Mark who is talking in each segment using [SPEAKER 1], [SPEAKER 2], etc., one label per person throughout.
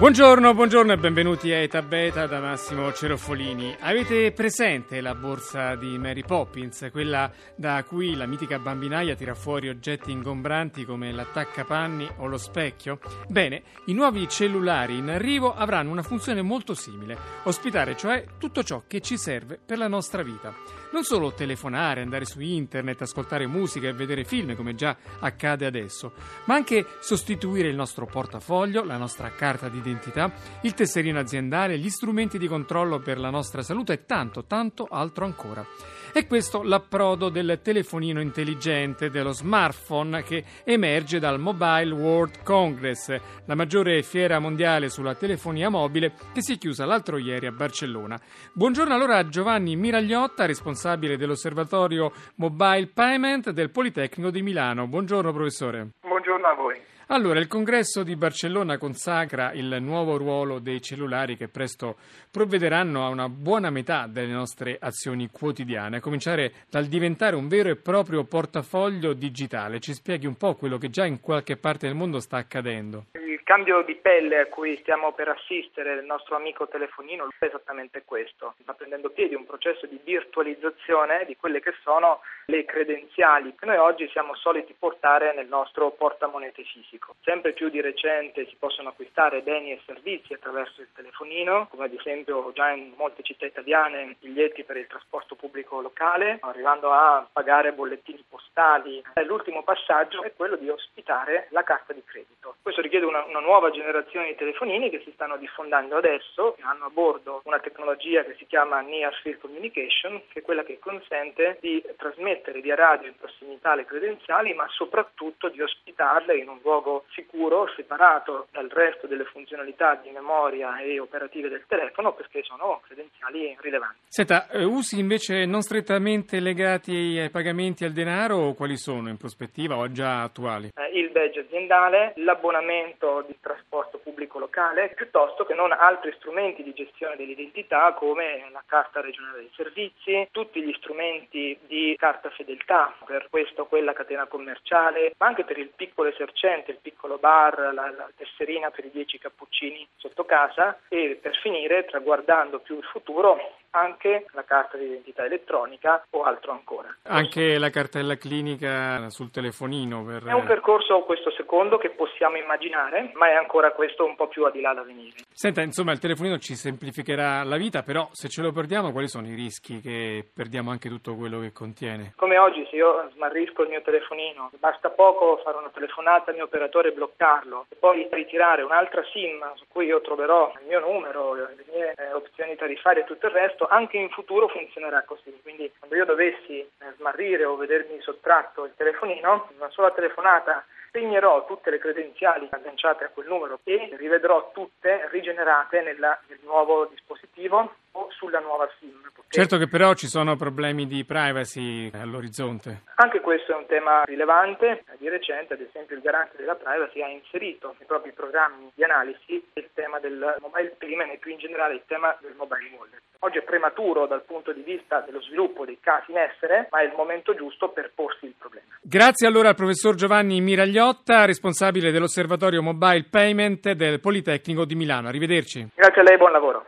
[SPEAKER 1] Buongiorno, buongiorno e benvenuti a Eta Beta da Massimo Cerofolini. Avete presente la borsa di Mary Poppins, quella da cui la mitica bambinaia tira fuori oggetti ingombranti come l'attaccapanni o lo specchio? Bene, i nuovi cellulari in arrivo avranno una funzione molto simile, ospitare cioè tutto ciò che ci serve per la nostra vita. Non solo telefonare, andare su internet, ascoltare musica e vedere film come già accade adesso, ma anche sostituire il nostro portafoglio, la nostra carta d'identità, il tesserino aziendale, gli strumenti di controllo per la nostra salute e tanto, tanto altro ancora. È questo l'approdo del telefonino intelligente, dello smartphone che emerge dal Mobile World Congress, la maggiore fiera mondiale sulla telefonia mobile che si è chiusa l'altro ieri a Barcellona. Buongiorno allora a Giovanni Miragliotta, responsabile dell'osservatorio Mobile Payment del Politecnico di Milano. Buongiorno professore.
[SPEAKER 2] Buongiorno a voi.
[SPEAKER 1] Allora, il congresso di Barcellona consacra il nuovo ruolo dei cellulari che presto provvederanno a una buona metà delle nostre azioni quotidiane, a cominciare dal diventare un vero e proprio portafoglio digitale. Ci spieghi un po' quello che già in qualche parte del mondo sta accadendo.
[SPEAKER 2] Cambio di pelle a cui stiamo per assistere il nostro amico telefonino è esattamente questo. Sta prendendo piede un processo di virtualizzazione di quelle che sono le credenziali che noi oggi siamo soliti portare nel nostro portamonete fisico. Sempre più di recente si possono acquistare beni e servizi attraverso il telefonino, come ad esempio già in molte città italiane biglietti per il trasporto pubblico locale, arrivando a pagare bollettini postali. L'ultimo passaggio è quello di ospitare la carta di credito. Questo richiede una, una nuova generazione di telefonini che si stanno diffondendo adesso, che hanno a bordo una tecnologia che si chiama Near Field Communication, che è quella che consente di trasmettere via radio in prossimità le credenziali, ma soprattutto di ospitarle in un luogo sicuro, separato dal resto delle funzionalità di memoria e operative del telefono, perché sono credenziali rilevanti.
[SPEAKER 1] Senta, eh, usi invece non strettamente legati ai pagamenti al denaro o quali sono in prospettiva o già attuali?
[SPEAKER 2] Eh, il badge aziendale, l'abbonamento di trasporto pubblico locale, piuttosto che non altri strumenti di gestione dell'identità come la carta regionale dei servizi, tutti gli strumenti di carta fedeltà, per questo quella catena commerciale, ma anche per il piccolo esercente, il piccolo bar, la, la tesserina per i dieci cappuccini sotto casa e per finire, traguardando più il futuro, anche la carta di identità elettronica o altro ancora.
[SPEAKER 1] Anche la cartella clinica sul telefonino? Per...
[SPEAKER 2] È un percorso questo secondo che possiamo immaginare, ma è ancora questo un po' più a di là da venire.
[SPEAKER 1] Senta, insomma, il telefonino ci semplificherà la vita, però se ce lo perdiamo quali sono i rischi che perdiamo anche tutto quello che contiene?
[SPEAKER 2] Come oggi se io smarrisco il mio telefonino, basta poco fare una telefonata al mio operatore e bloccarlo, e poi ritirare un'altra SIM su cui io troverò il mio numero, le mie eh, opzioni tariffarie e tutto il resto, anche in futuro funzionerà così. Quindi quando io dovessi eh, smarrire o vedermi sottratto il telefonino, una sola telefonata segnerò tutte le credenziali agganciate a quel numero e rivedrò tutte rigenerate nella, nel nuovo dispositivo o sulla nuova SIM.
[SPEAKER 1] Certo che però ci sono problemi di privacy all'orizzonte.
[SPEAKER 2] Anche questo è un tema rilevante. Di recente, ad esempio, il garante della privacy ha inserito nei propri programmi di analisi il tema del mobile payment e più in generale il tema del mobile wallet. Oggi è prematuro dal punto di vista dello sviluppo dei casi in essere, ma è il momento giusto per porsi il problema.
[SPEAKER 1] Grazie allora al professor Giovanni Miragliotta, responsabile dell'Osservatorio Mobile Payment del Politecnico di Milano. Arrivederci.
[SPEAKER 2] Grazie a lei, buon lavoro.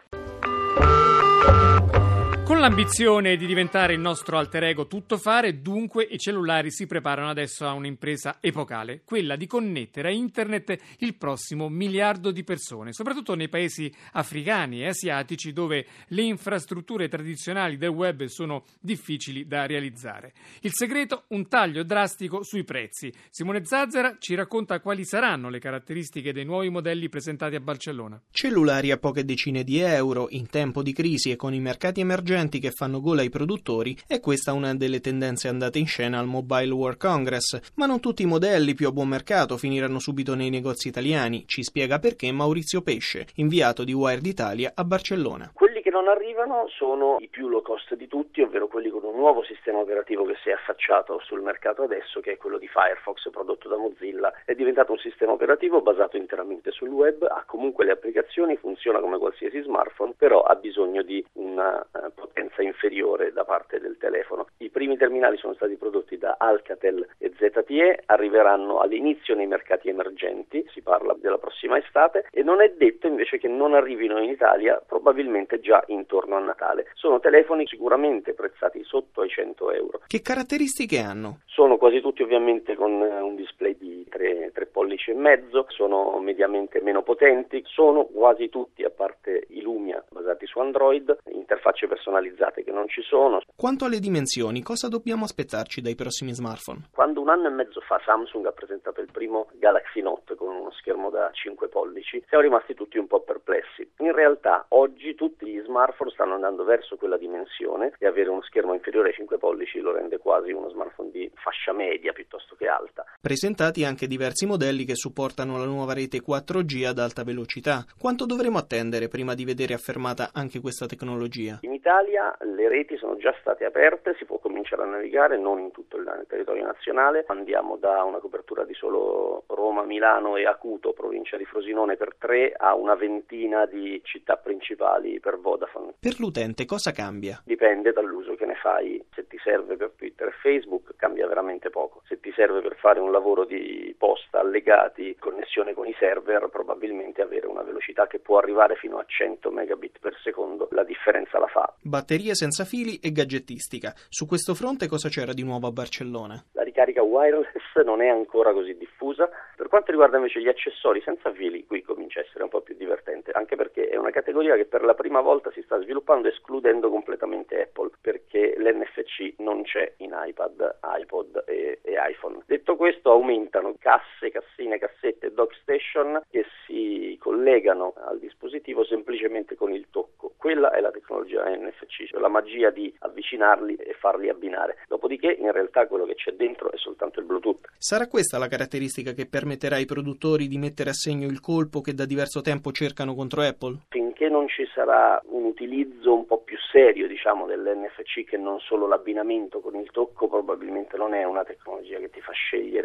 [SPEAKER 1] Con l'ambizione di diventare il nostro alter ego tutto fare, dunque i cellulari si preparano adesso a un'impresa epocale, quella di connettere a internet il prossimo miliardo di persone, soprattutto nei paesi africani e asiatici dove le infrastrutture tradizionali del web sono difficili da realizzare. Il segreto? Un taglio drastico sui prezzi. Simone Zazzera ci racconta quali saranno le caratteristiche dei nuovi modelli presentati a Barcellona.
[SPEAKER 3] Cellulari a poche decine di euro, in tempo di crisi e con i mercati emergenti che fanno gola ai produttori, è questa una delle tendenze andate in scena al Mobile World Congress, ma non tutti i modelli più a buon mercato finiranno subito nei negozi italiani, ci spiega perché Maurizio Pesce, inviato di Wired Italia a Barcellona.
[SPEAKER 4] Quelli non arrivano sono i più low cost di tutti, ovvero quelli con un nuovo sistema operativo che si è affacciato sul mercato adesso, che è quello di Firefox prodotto da Mozilla. È diventato un sistema operativo basato interamente sul web, ha comunque le applicazioni, funziona come qualsiasi smartphone, però ha bisogno di una uh, potenza inferiore da parte del telefono. I primi terminali sono stati prodotti da Alcatel e ZTE, arriveranno all'inizio nei mercati emergenti, si parla della prossima estate, e non è detto invece che non arrivino in Italia probabilmente già intorno a Natale. Sono telefoni sicuramente prezzati sotto ai 100 euro.
[SPEAKER 3] Che caratteristiche hanno?
[SPEAKER 4] Sono quasi tutti ovviamente con un display di 3, 3 pollici e mezzo, sono mediamente meno potenti, sono quasi tutti, a parte i Lumia basati su Android, interfacce personalizzate che non ci sono.
[SPEAKER 3] Quanto alle dimensioni, cosa dobbiamo aspettarci dai prossimi smartphone?
[SPEAKER 4] Quando un anno e mezzo fa Samsung ha presentato il primo Galaxy Note con uno schermo da 5 pollici, siamo rimasti tutti un po' perplessi. In realtà oggi tutti gli smartphone stanno andando verso quella dimensione e avere uno schermo inferiore ai 5 pollici lo rende quasi uno smartphone di fascia media piuttosto che alta.
[SPEAKER 3] Presentati anche diversi modelli che supportano la nuova rete 4G ad alta velocità. Quanto dovremo attendere prima di vedere affermata anche questa tecnologia?
[SPEAKER 4] In Italia le reti sono già state aperte, si può cominciare a navigare non in tutto il territorio nazionale, andiamo da una copertura di solo Roma, Milano e Acuto, provincia di Frosinone per tre, a una ventina di città principali per Vodafone.
[SPEAKER 3] Per l'utente cosa cambia?
[SPEAKER 4] Dipende dall'uso che ne fai, se ti serve per Twitter e Facebook cambia veramente poco, se ti serve per fare un lavoro di posta allegati, connessione con i server, probabilmente avere una velocità che può arrivare fino a 100 megabit per secondo, la differenza la fa.
[SPEAKER 3] Batterie senza fili e gadgettistica. Su questo fronte cosa c'era di nuovo a Barcellona?
[SPEAKER 4] La ricarica wireless non è ancora così diffusa. Per quanto riguarda invece gli accessori senza fili, qui comincia a essere un po' più divertente, anche perché è una categoria che per la prima volta si sta sviluppando escludendo completamente Apple, perché l'NFC non c'è in iPad, iPod e, e iPhone. Detto questo, aumentano casse, cassine, cassette e dock station che si collegano al dispositivo semplicemente con il tocco. Quella è la tecnologia NFC, cioè la magia di avvicinarli e farli abbinare. Dopodiché, in realtà, quello che c'è dentro è soltanto il Bluetooth.
[SPEAKER 3] Sarà questa la caratteristica che permetterà ai produttori di mettere a segno il colpo che da diverso tempo cercano contro Apple?
[SPEAKER 4] Finché non ci sarà un utilizzo un po' più serio, diciamo, dell'NFC che non solo l'abbinamento con il tocco, probabilmente non è una tecnologia che ti fa scegliere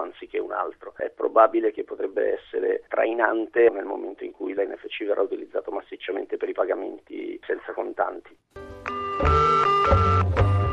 [SPEAKER 4] anziché un altro. È probabile che potrebbe essere trainante nel momento in cui l'NFC verrà utilizzato massicciamente per i pagamenti senza contanti.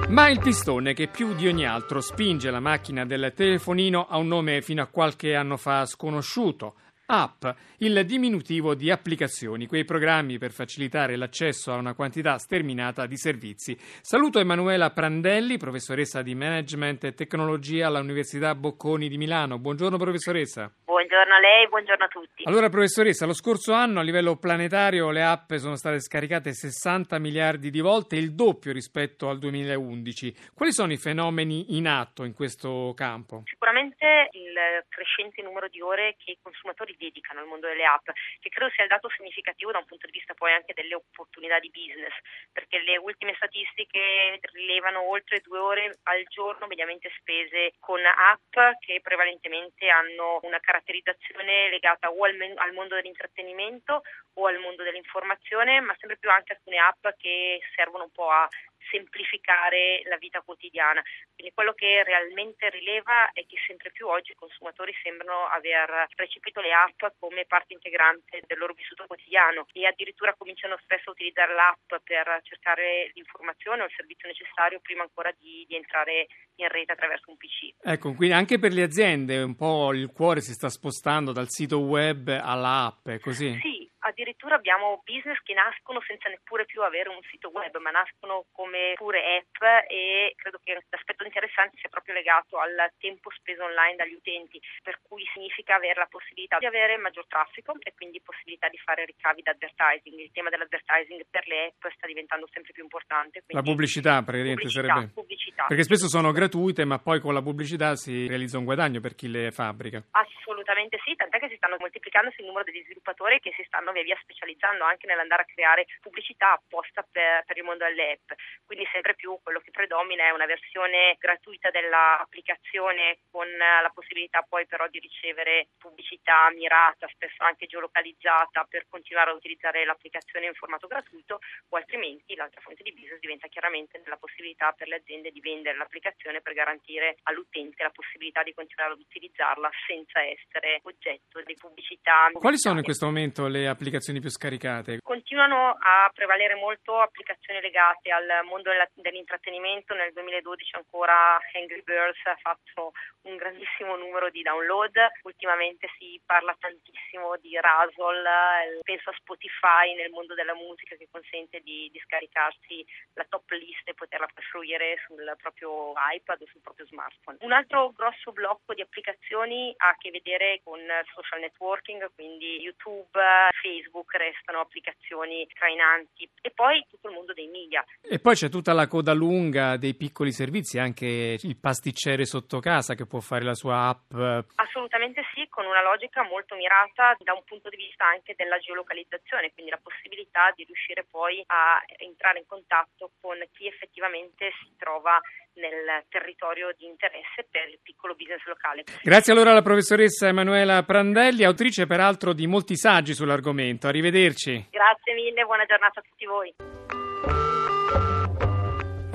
[SPEAKER 1] Ma il pistone che più di ogni altro spinge la macchina del telefonino ha un nome fino a qualche anno fa sconosciuto. App, il diminutivo di applicazioni, quei programmi per facilitare l'accesso a una quantità sterminata di servizi. Saluto Emanuela Prandelli, professoressa di Management e Tecnologia all'Università Bocconi di Milano. Buongiorno professoressa.
[SPEAKER 5] Buongiorno a lei, buongiorno a tutti.
[SPEAKER 1] Allora professoressa, lo scorso anno a livello planetario le app sono state scaricate 60 miliardi di volte, il doppio rispetto al 2011. Quali sono i fenomeni in atto in questo campo?
[SPEAKER 5] Sicuramente il crescente numero di ore che i consumatori dedicano al mondo delle app, che credo sia il dato significativo da un punto di vista poi anche delle opportunità di business, perché le ultime statistiche rilevano oltre due ore al giorno mediamente spese con app che prevalentemente hanno una caratterizzazione legata o al, al mondo dell'intrattenimento o al mondo dell'informazione, ma sempre più anche alcune app che servono un po' a semplificare la vita quotidiana. Quindi quello che realmente rileva è che sempre più oggi i consumatori sembrano aver recepito le app come parte integrante del loro vissuto quotidiano e addirittura cominciano spesso a utilizzare l'app per cercare l'informazione o il servizio necessario prima ancora di, di entrare in rete attraverso un PC.
[SPEAKER 1] Ecco, quindi anche per le aziende un po' il cuore si sta spostando dal sito web alla app, è così?
[SPEAKER 5] Sì, addirittura abbiamo business che nascono senza neppure più avere un sito web, ma nascono come pure app e credo che l'aspetto interessante sia proprio legato al tempo speso online dagli utenti, per cui significa avere la possibilità di avere maggior traffico e quindi possibilità di fare ricavi da advertising. Il tema dell'advertising per le app sta diventando sempre più importante.
[SPEAKER 1] La pubblicità praticamente
[SPEAKER 5] pubblicità,
[SPEAKER 1] sarebbe.
[SPEAKER 5] Pubblicità.
[SPEAKER 1] Perché spesso sono gratuite, ma poi con la pubblicità si realizza un guadagno per chi le fabbrica.
[SPEAKER 5] Assolutamente sì, tant'è tant'è che si stanno moltiplicando il numero degli sviluppatori che si stanno via via specializzando anche nell'andare a creare pubblicità apposta per, per il mondo delle app. Quindi sempre più quello che predomina è una versione gratuita dell'applicazione con la possibilità poi però di ricevere pubblicità mirata, spesso anche geolocalizzata per continuare a utilizzare l'applicazione in formato gratuito o altrimenti l'altra fonte di business diventa chiaramente la possibilità per le aziende di vendere l'applicazione per garantire all'utente la possibilità di continuare ad utilizzarla senza essere oggetto di pubblicità.
[SPEAKER 1] Quali sono in questo momento le applicazioni più scaricate?
[SPEAKER 5] Continuano a prevalere molto applicazioni legate al mondo dell'intrattenimento. Nel 2012 ancora Angry Birds ha fatto un grandissimo numero di download. Ultimamente si parla tantissimo di Razzle, penso a Spotify nel mondo della musica che consente di, di scaricarsi la top list e poterla fruire sul proprio iPad o sul proprio smartphone. Un altro grosso blocco di applicazioni ha a che vedere con social networking, quindi YouTube, Facebook restano applicazioni trainanti e poi tutto il mondo dei media.
[SPEAKER 1] E poi c'è tutta la coda lunga dei piccoli servizi, anche il pasticcere sotto casa che può fare la sua app.
[SPEAKER 5] Assolutamente sì, con una logica molto mirata da un punto di vista anche della geolocalizzazione, quindi la possibilità di riuscire poi a entrare in contatto con chi effettivamente si trova nel territorio di interesse per il piccolo business locale.
[SPEAKER 1] Grazie allora alla professoressa Emanuela Prandelli, autrice peraltro di molti saggi sull'argomento. Arrivederci.
[SPEAKER 5] Grazie mille, buona giornata a tutti voi.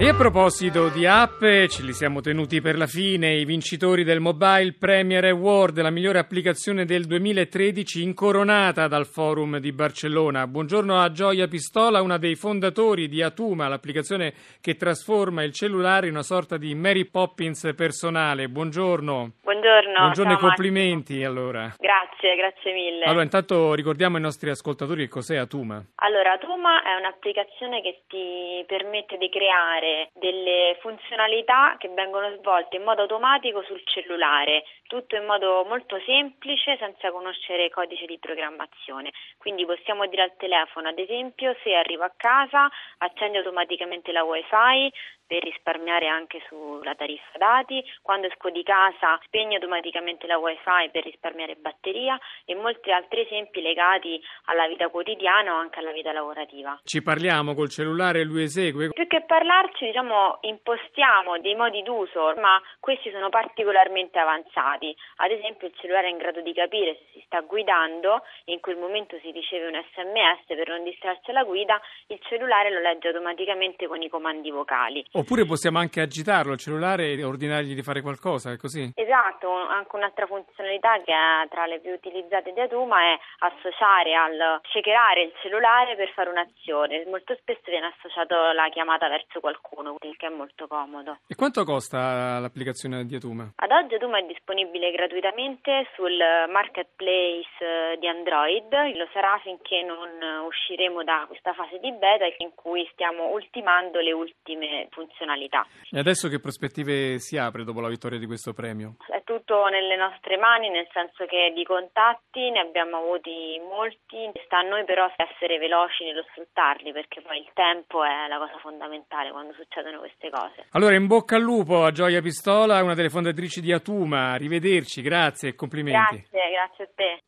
[SPEAKER 1] E a proposito di app, ce li siamo tenuti per la fine, i vincitori del Mobile Premier Award, la migliore applicazione del 2013 incoronata dal forum di Barcellona. Buongiorno a Gioia Pistola, una dei fondatori di Atuma, l'applicazione che trasforma il cellulare in una sorta di Mary Poppins personale. Buongiorno.
[SPEAKER 6] Buongiorno.
[SPEAKER 1] Buongiorno e complimenti allora.
[SPEAKER 6] Grazie, grazie mille.
[SPEAKER 1] Allora, intanto ricordiamo ai nostri ascoltatori che cos'è Atuma.
[SPEAKER 6] Allora, Atuma è un'applicazione che ti permette di creare delle funzionalità che vengono svolte in modo automatico sul cellulare, tutto in modo molto semplice senza conoscere codice di programmazione. Quindi possiamo dire al telefono, ad esempio, se arrivo a casa, accendi automaticamente la wifi, per risparmiare anche sulla tariffa dati, quando esco di casa spegno automaticamente la wifi per risparmiare batteria e molti altri esempi legati alla vita quotidiana o anche alla vita lavorativa.
[SPEAKER 1] Ci parliamo col cellulare e lui esegue?
[SPEAKER 6] Più che parlarci diciamo impostiamo dei modi d'uso ma questi sono particolarmente avanzati, ad esempio il cellulare è in grado di capire se si sta guidando e in quel momento si riceve un sms per non distrarsi alla guida, il cellulare lo legge automaticamente con i comandi vocali.
[SPEAKER 1] Oppure possiamo anche agitarlo il cellulare e ordinargli di fare qualcosa, è così?
[SPEAKER 6] Esatto, anche un'altra funzionalità che è tra le più utilizzate di Aduma è associare al shakerare il cellulare per fare un'azione. Molto spesso viene associato la chiamata verso qualcuno, il che è molto comodo.
[SPEAKER 1] E quanto costa l'applicazione di Atuma?
[SPEAKER 6] Ad oggi Atuma è disponibile gratuitamente sul marketplace di Android, lo sarà finché non usciremo da questa fase di beta in cui stiamo ultimando le ultime funzionalità funzionalità.
[SPEAKER 1] E adesso che prospettive si apre dopo la vittoria di questo premio?
[SPEAKER 6] È tutto nelle nostre mani, nel senso che di contatti ne abbiamo avuti molti, sta a noi però essere veloci nello sfruttarli perché poi il tempo è la cosa fondamentale quando succedono queste cose.
[SPEAKER 1] Allora in bocca al lupo a Gioia Pistola, una delle fondatrici di Atuma, arrivederci, grazie e complimenti.
[SPEAKER 6] Grazie, grazie a te.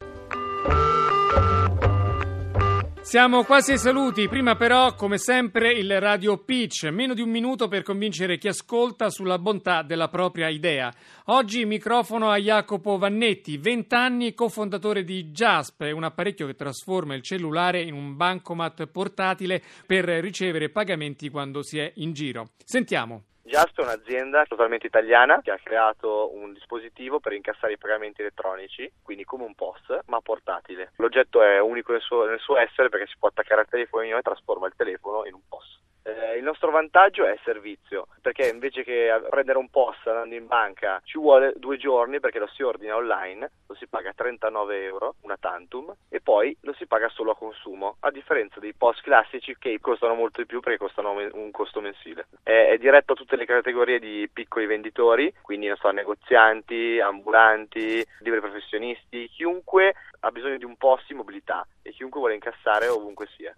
[SPEAKER 1] Siamo quasi ai saluti, prima però come sempre il radio pitch, meno di un minuto per convincere chi ascolta sulla bontà della propria idea. Oggi microfono a Jacopo Vannetti, 20 anni, cofondatore di JASP, un apparecchio che trasforma il cellulare in un bancomat portatile per ricevere pagamenti quando si è in giro. Sentiamo.
[SPEAKER 7] Just è un'azienda totalmente italiana che ha creato un dispositivo per incassare i pagamenti elettronici, quindi come un POS, ma portatile. L'oggetto è unico nel suo, nel suo essere perché si può attaccare al telefonino e trasforma il telefono in un POS. Eh, il nostro vantaggio è servizio, perché invece che prendere un post andando in banca ci vuole due giorni perché lo si ordina online, lo si paga 39 euro, una tantum, e poi lo si paga solo a consumo, a differenza dei post classici che costano molto di più perché costano un costo mensile. È, è diretto a tutte le categorie di piccoli venditori, quindi so, negozianti, ambulanti, liberi professionisti, chiunque ha bisogno di un post di mobilità e chiunque vuole incassare ovunque sia.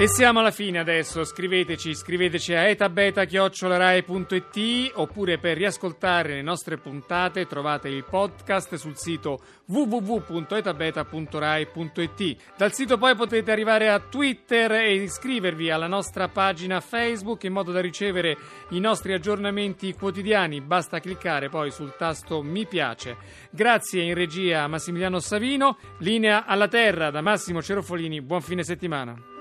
[SPEAKER 1] E siamo alla fine adesso, scriveteci, scriveteci a etabeta.it oppure per riascoltare le nostre puntate trovate il podcast sul sito www.etabeta.rai.it. Dal sito poi potete arrivare a Twitter e iscrivervi alla nostra pagina Facebook in modo da ricevere i nostri aggiornamenti quotidiani. Basta cliccare poi sul tasto mi piace. Grazie in regia a Massimiliano Savino, linea alla terra da Massimo Cerofolini. Buon fine settimana.